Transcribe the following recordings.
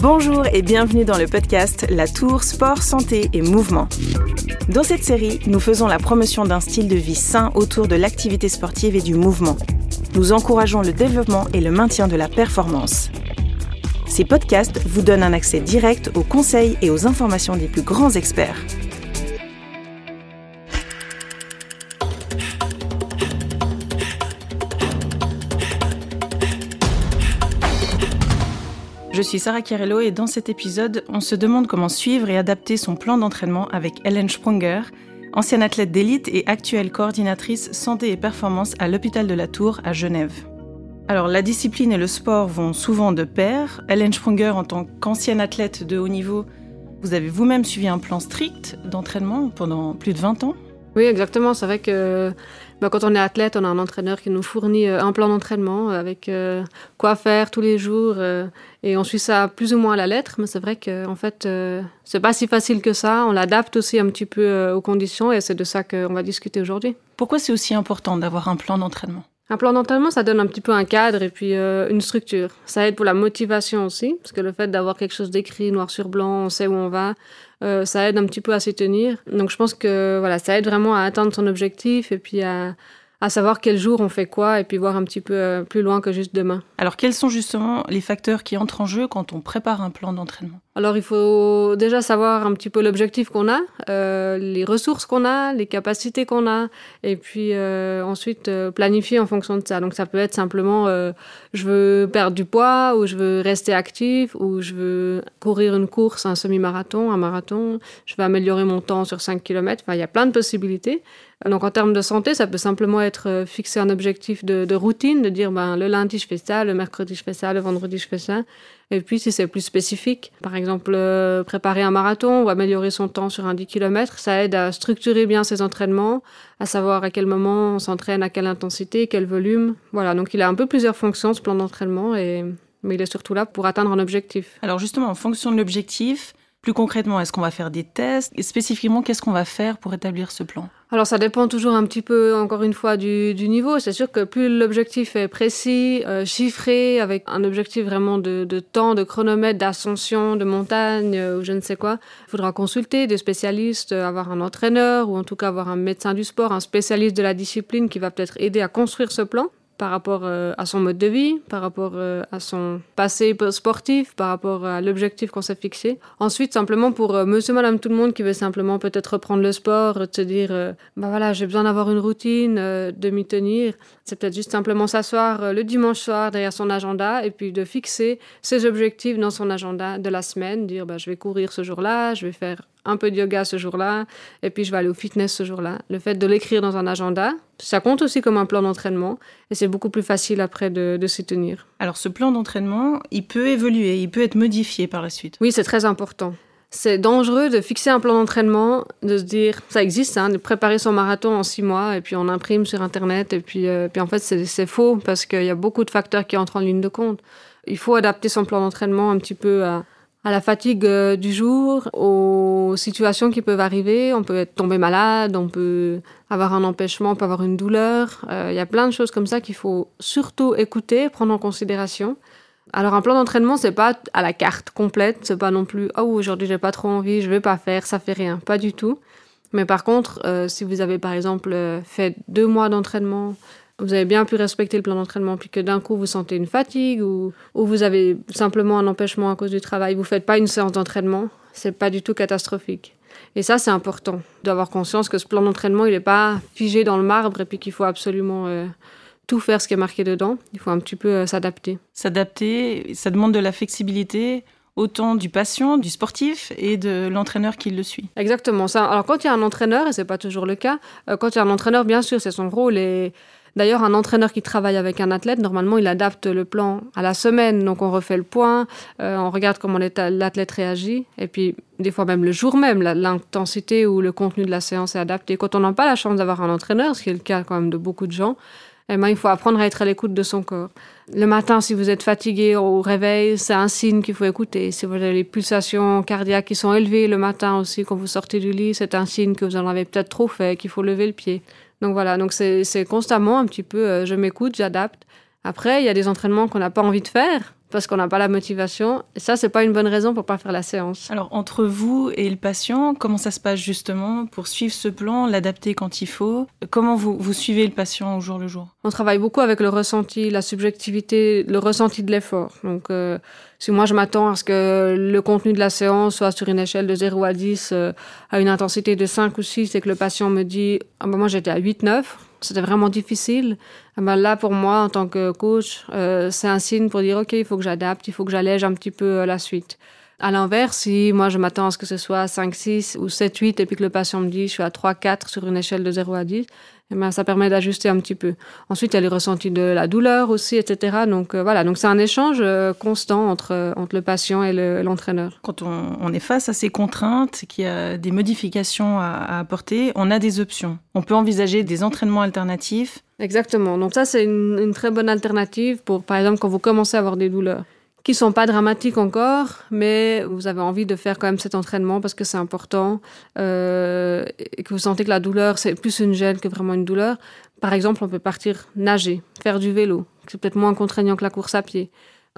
Bonjour et bienvenue dans le podcast La Tour Sport, Santé et Mouvement. Dans cette série, nous faisons la promotion d'un style de vie sain autour de l'activité sportive et du mouvement. Nous encourageons le développement et le maintien de la performance. Ces podcasts vous donnent un accès direct aux conseils et aux informations des plus grands experts. Je suis Sarah Chiarello et dans cet épisode, on se demande comment suivre et adapter son plan d'entraînement avec Hélène Sprunger, ancienne athlète d'élite et actuelle coordinatrice santé et performance à l'hôpital de la Tour à Genève. Alors la discipline et le sport vont souvent de pair. Hélène Sprunger, en tant qu'ancienne athlète de haut niveau, vous avez vous-même suivi un plan strict d'entraînement pendant plus de 20 ans Oui, exactement. C'est vrai que bah, quand on est athlète, on a un entraîneur qui nous fournit euh, un plan d'entraînement avec euh, quoi faire tous les jours euh, et on suit ça plus ou moins à la lettre. Mais c'est vrai qu'en en fait, c'est pas si facile que ça. On l'adapte aussi un petit peu aux conditions et c'est de ça qu'on va discuter aujourd'hui. Pourquoi c'est aussi important d'avoir un plan d'entraînement? Un plan d'entraînement, ça donne un petit peu un cadre et puis une structure. Ça aide pour la motivation aussi, parce que le fait d'avoir quelque chose d'écrit noir sur blanc, on sait où on va, euh, ça aide un petit peu à s'y tenir. Donc je pense que voilà, ça aide vraiment à atteindre son objectif et puis à, à savoir quel jour on fait quoi et puis voir un petit peu euh, plus loin que juste demain. Alors quels sont justement les facteurs qui entrent en jeu quand on prépare un plan d'entraînement? Alors il faut déjà savoir un petit peu l'objectif qu'on a, euh, les ressources qu'on a, les capacités qu'on a et puis euh, ensuite planifier en fonction de ça. Donc ça peut être simplement je veux perdre du poids ou je veux rester actif ou je veux courir une course, un semi-marathon, un marathon, je veux améliorer mon temps sur 5 km. Enfin il y a plein de possibilités. Donc en termes de santé, ça peut simplement être euh, fixer un objectif de, routine, de dire ben, le lundi je fais ça, le mercredi je fais ça, le vendredi je fais ça. Et puis si c'est plus spécifique, par exemple euh, préparer un marathon ou améliorer son temps sur un 10 km, ça aide à structurer bien ses entraînements, à savoir à quel moment on s'entraîne, à quelle intensité, quel volume. Voilà, donc il a un peu plusieurs fonctions ce plan d'entraînement, mais il est surtout là pour atteindre un objectif. Alors justement, en fonction de l'objectif, plus concrètement, est-ce qu'on va faire des tests? Et spécifiquement, qu'est-ce qu'on va faire pour établir ce plan? Alors ça dépend toujours un petit peu, encore une fois, du, niveau. C'est sûr que plus l'objectif est précis, euh, chiffré, avec un objectif vraiment de, temps, de chronomètre, d'ascension, de montagne euh, ou je ne sais quoi, il faudra consulter des spécialistes, euh, avoir un entraîneur ou en tout cas avoir un médecin du sport, un spécialiste de la discipline qui va peut-être aider à construire ce plan par rapport euh, à son mode de vie, par rapport euh, à son passé sportif, par rapport à l'objectif qu'on s'est fixé. Ensuite, simplement pour euh, monsieur, madame, tout le monde qui veut simplement peut-être reprendre le sport, se dire, bah voilà, j'ai besoin d'avoir une routine, de m'y tenir. C'est peut-être juste simplement s'asseoir le dimanche soir derrière son agenda et puis de fixer ses objectifs dans son agenda de la semaine, dire, bah, je vais courir ce jour-là, je vais faire un peu de yoga ce jour-là, et puis je vais aller au fitness ce jour-là. Le fait de l'écrire dans un agenda, ça compte aussi comme un plan d'entraînement, et c'est beaucoup plus facile après de, de s'y tenir. Alors ce plan d'entraînement, il peut évoluer, il peut être modifié par la suite. Oui, c'est très important. C'est dangereux de fixer un plan d'entraînement, de se dire, ça existe, hein, de préparer son marathon en six mois, et puis on imprime sur Internet, et puis, euh, puis en fait c'est faux, parce qu'il y a beaucoup de facteurs qui entrent en ligne de compte. Il faut adapter son plan d'entraînement un petit peu à, à la fatigue euh, du jour, aux situations qui peuvent arriver. On peut être tombé malade, on peut avoir un empêchement, on peut avoir une douleur. Euh, il y a plein de choses comme ça qu'il faut surtout écouter, prendre en considération. Alors un plan d'entraînement, c'est pas à la carte complète, c'est pas non plus oh aujourd'hui j'ai pas trop envie, je vais pas faire, ça fait rien, pas du tout. Mais par contre, euh, si vous avez par exemple fait deux mois d'entraînement, vous avez bien pu respecter le plan d'entraînement, puis que d'un coup vous sentez une fatigue ou, ou, vous avez simplement un empêchement à cause du travail, vous faites pas une séance d'entraînement, c'est pas du tout catastrophique. Et ça, c'est important d'avoir conscience que ce plan d'entraînement, il n'est pas figé dans le marbre et puis qu'il faut absolument euh, tout faire ce qui est marqué dedans. Il faut un petit peu euh, s'adapter. S'adapter, ça demande de la flexibilité autant du patient, du sportif et de l'entraîneur qui le suit. Exactement. Ça. Alors quand il y a un entraîneur, et c'est pas toujours le cas, euh, quand il y a un entraîneur, bien sûr, c'est son rôle et D'ailleurs, un entraîneur qui travaille avec un athlète, normalement, il adapte le plan à la semaine. Donc, on refait le point, euh, on regarde comment l'athlète réagit. Et puis, des fois même le jour même, l'intensité ou le contenu de la séance est adapté. Quand on n'a pas la chance d'avoir un entraîneur, ce qui est le cas quand même de beaucoup de gens, eh ben, il faut apprendre à être à l'écoute de son corps. Le matin, si vous êtes fatigué au réveil, c'est un signe qu'il faut écouter. Si vous avez les pulsations cardiaques qui sont élevées le matin aussi, quand vous sortez du lit, c'est un signe que vous en avez peut-être trop fait, qu'il faut lever le pied. Donc voilà, donc c'est constamment un petit peu, euh, je m'écoute, j'adapte. Après, il y a des entraînements qu'on n'a pas envie de faire. Parce qu'on n'a pas la motivation. Et ça, c'est pas une bonne raison pour pas faire la séance. Alors, entre vous et le patient, comment ça se passe justement pour suivre ce plan, l'adapter quand il faut? Comment vous, vous suivez le patient au jour le jour? On travaille beaucoup avec le ressenti, la subjectivité, le ressenti de l'effort. Donc, euh, si moi je m'attends à ce que le contenu de la séance soit sur une échelle de 0 à 10 euh, à une intensité de 5 ou 6 et que le patient me dit ah ben moi j'étais à 8, 9, c'était vraiment difficile. Ah ben là, pour moi, en tant que coach, euh, c'est un signe pour dire, OK, il faut que j'adapte, il faut que j'allège un petit peu euh, la suite. À l'inverse, si moi je m'attends à ce que ce soit 5, 6 ou 7, 8 et puis que le patient me dit je suis à 3, 4 sur une échelle de 0 à 10, eh ben, ça permet d'ajuster un petit peu. Ensuite, il y a les ressentis de la douleur aussi, etc. Donc euh, voilà, donc c'est un échange constant entre, entre le patient et l'entraîneur. Quand on, on, est face à ces contraintes, qu'il y a des modifications à, à apporter, on a des options. On peut envisager des entraînements alternatifs Exactement. Donc ça, c'est une, une, très bonne alternative pour, par exemple, quand vous commencez à avoir des douleurs qui sont pas dramatiques encore, mais vous avez envie de faire quand même cet entraînement parce que c'est important euh, et que vous sentez que la douleur, c'est plus une gêne que vraiment une douleur. Par exemple, on peut partir nager, faire du vélo, c'est peut-être moins contraignant que la course à pied.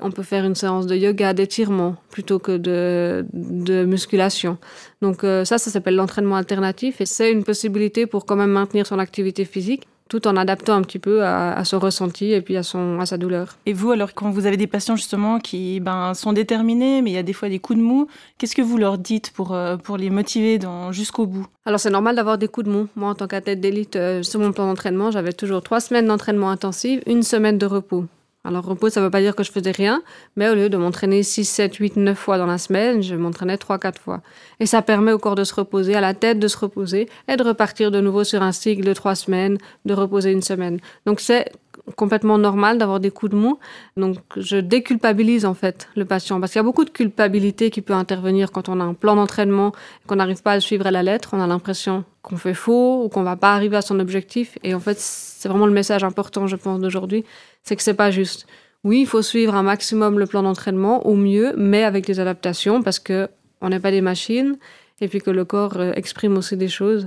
On peut faire une séance de yoga, d'étirement, plutôt que de, musculation. Donc euh, ça, ça s'appelle l'entraînement alternatif et c'est une possibilité pour quand même maintenir son activité physique tout en adaptant un petit peu à, à, son ressenti et puis à, son, à sa douleur. Et vous, alors, quand vous avez des patients justement qui ben, sont déterminés, mais il y a des fois des coups de mou, qu'est-ce que vous leur dites pour, euh, pour les motiver jusqu'au bout? Alors, c'est normal d'avoir des coups de mou. Moi, en tant qu'athlète d'élite, euh, sur mon plan d'entraînement, j'avais toujours trois semaines d'entraînement intensif, une semaine de repos. Alors repos, ça ne veut pas dire que je faisais rien, mais au lieu de m'entraîner 6, 7, 8, 9 fois dans la semaine, je m'entraînais 3, 4 fois. Et ça permet au corps de se reposer, à la tête de se reposer, et de repartir de nouveau sur un cycle de 3 semaines, de reposer une semaine. Donc c'est complètement normal d'avoir des coups de mou. Donc je déculpabilise en fait le patient parce qu'il y a beaucoup de culpabilité qui peut intervenir quand on a un plan d'entraînement qu'on n'arrive pas à le suivre à la lettre. On a l'impression qu'on fait faux ou qu'on va pas arriver à son objectif. Et en fait, c'est vraiment le message important, je pense, d'aujourd'hui, c'est que c'est pas juste. Oui, il faut suivre un maximum le plan d'entraînement au mieux, mais avec des adaptations parce que on n'est pas des machines et puis que le corps euh, exprime aussi des choses.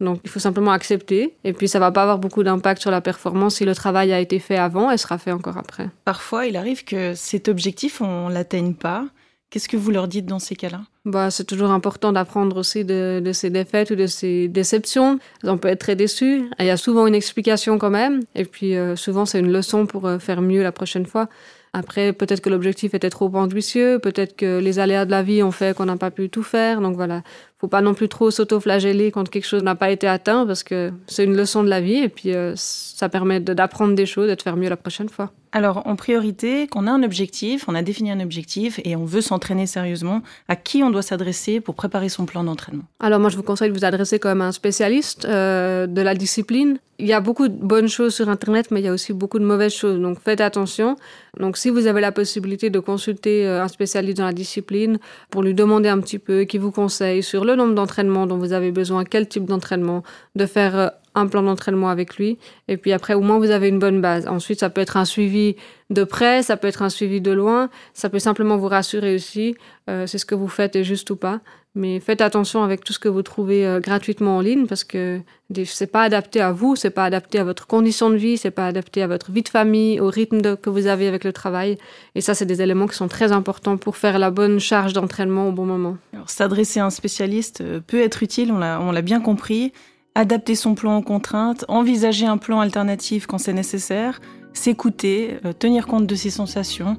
Donc il faut simplement accepter et puis ça va pas avoir beaucoup d'impact sur la performance si le travail a été fait avant et sera fait encore après. Parfois, il arrive que cet objectif on l'atteigne pas. Qu'est-ce que vous leur dites dans ces cas-là? Bah, c'est toujours important d'apprendre aussi de, de, ces défaites ou de ces déceptions. On peut être très déçu. Il y a souvent une explication quand même. Et puis euh, souvent, c'est une leçon pour euh, faire mieux la prochaine fois. Après, peut-être que l'objectif était trop ambitieux, peut-être que les aléas de la vie ont fait qu'on n'a pas pu tout faire. Donc voilà, faut pas non plus trop s'auto-flageller quand quelque chose n'a pas été atteint parce que c'est une leçon de la vie et puis euh, ça permet d'apprendre des choses et de faire mieux la prochaine fois. Alors, en priorité, qu'on a un objectif, on a défini un objectif et on veut s'entraîner sérieusement, à qui on doit s'adresser pour préparer son plan d'entraînement Alors, moi, je vous conseille de vous adresser comme un spécialiste euh, de la discipline. Il y a beaucoup de bonnes choses sur Internet, mais il y a aussi beaucoup de mauvaises choses. Donc, faites attention. Donc, si vous avez la possibilité de consulter euh, un spécialiste dans la discipline pour lui demander un petit peu qui vous conseille sur le nombre d'entraînements dont vous avez besoin, quel type d'entraînement, de faire euh, un plan d'entraînement avec lui. Et puis après, au moins, vous avez une bonne base. Ensuite, ça peut être un suivi de près, ça peut être un suivi de loin, ça peut simplement vous rassurer aussi, euh, c'est ce que vous faites est juste ou pas. Mais faites attention avec tout ce que vous trouvez euh, gratuitement en ligne parce que c'est pas adapté à vous, c'est pas adapté à votre condition de vie, c'est pas adapté à votre vie de famille, au rythme de, que vous avez avec le travail. Et ça, c'est des éléments qui sont très importants pour faire la bonne charge d'entraînement au bon moment. S'adresser à un spécialiste euh, peut être utile, on l'a bien compris adapter son plan aux contraintes, envisager un plan alternatif quand c'est nécessaire, s'écouter, euh, tenir compte de ses sensations.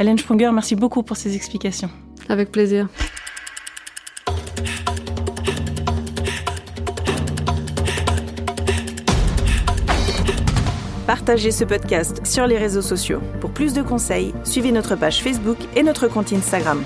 Hélène Sprunger, merci beaucoup pour ces explications. Avec plaisir. Partagez ce podcast sur les réseaux sociaux. Pour plus de conseils, suivez notre page Facebook et notre compte Instagram.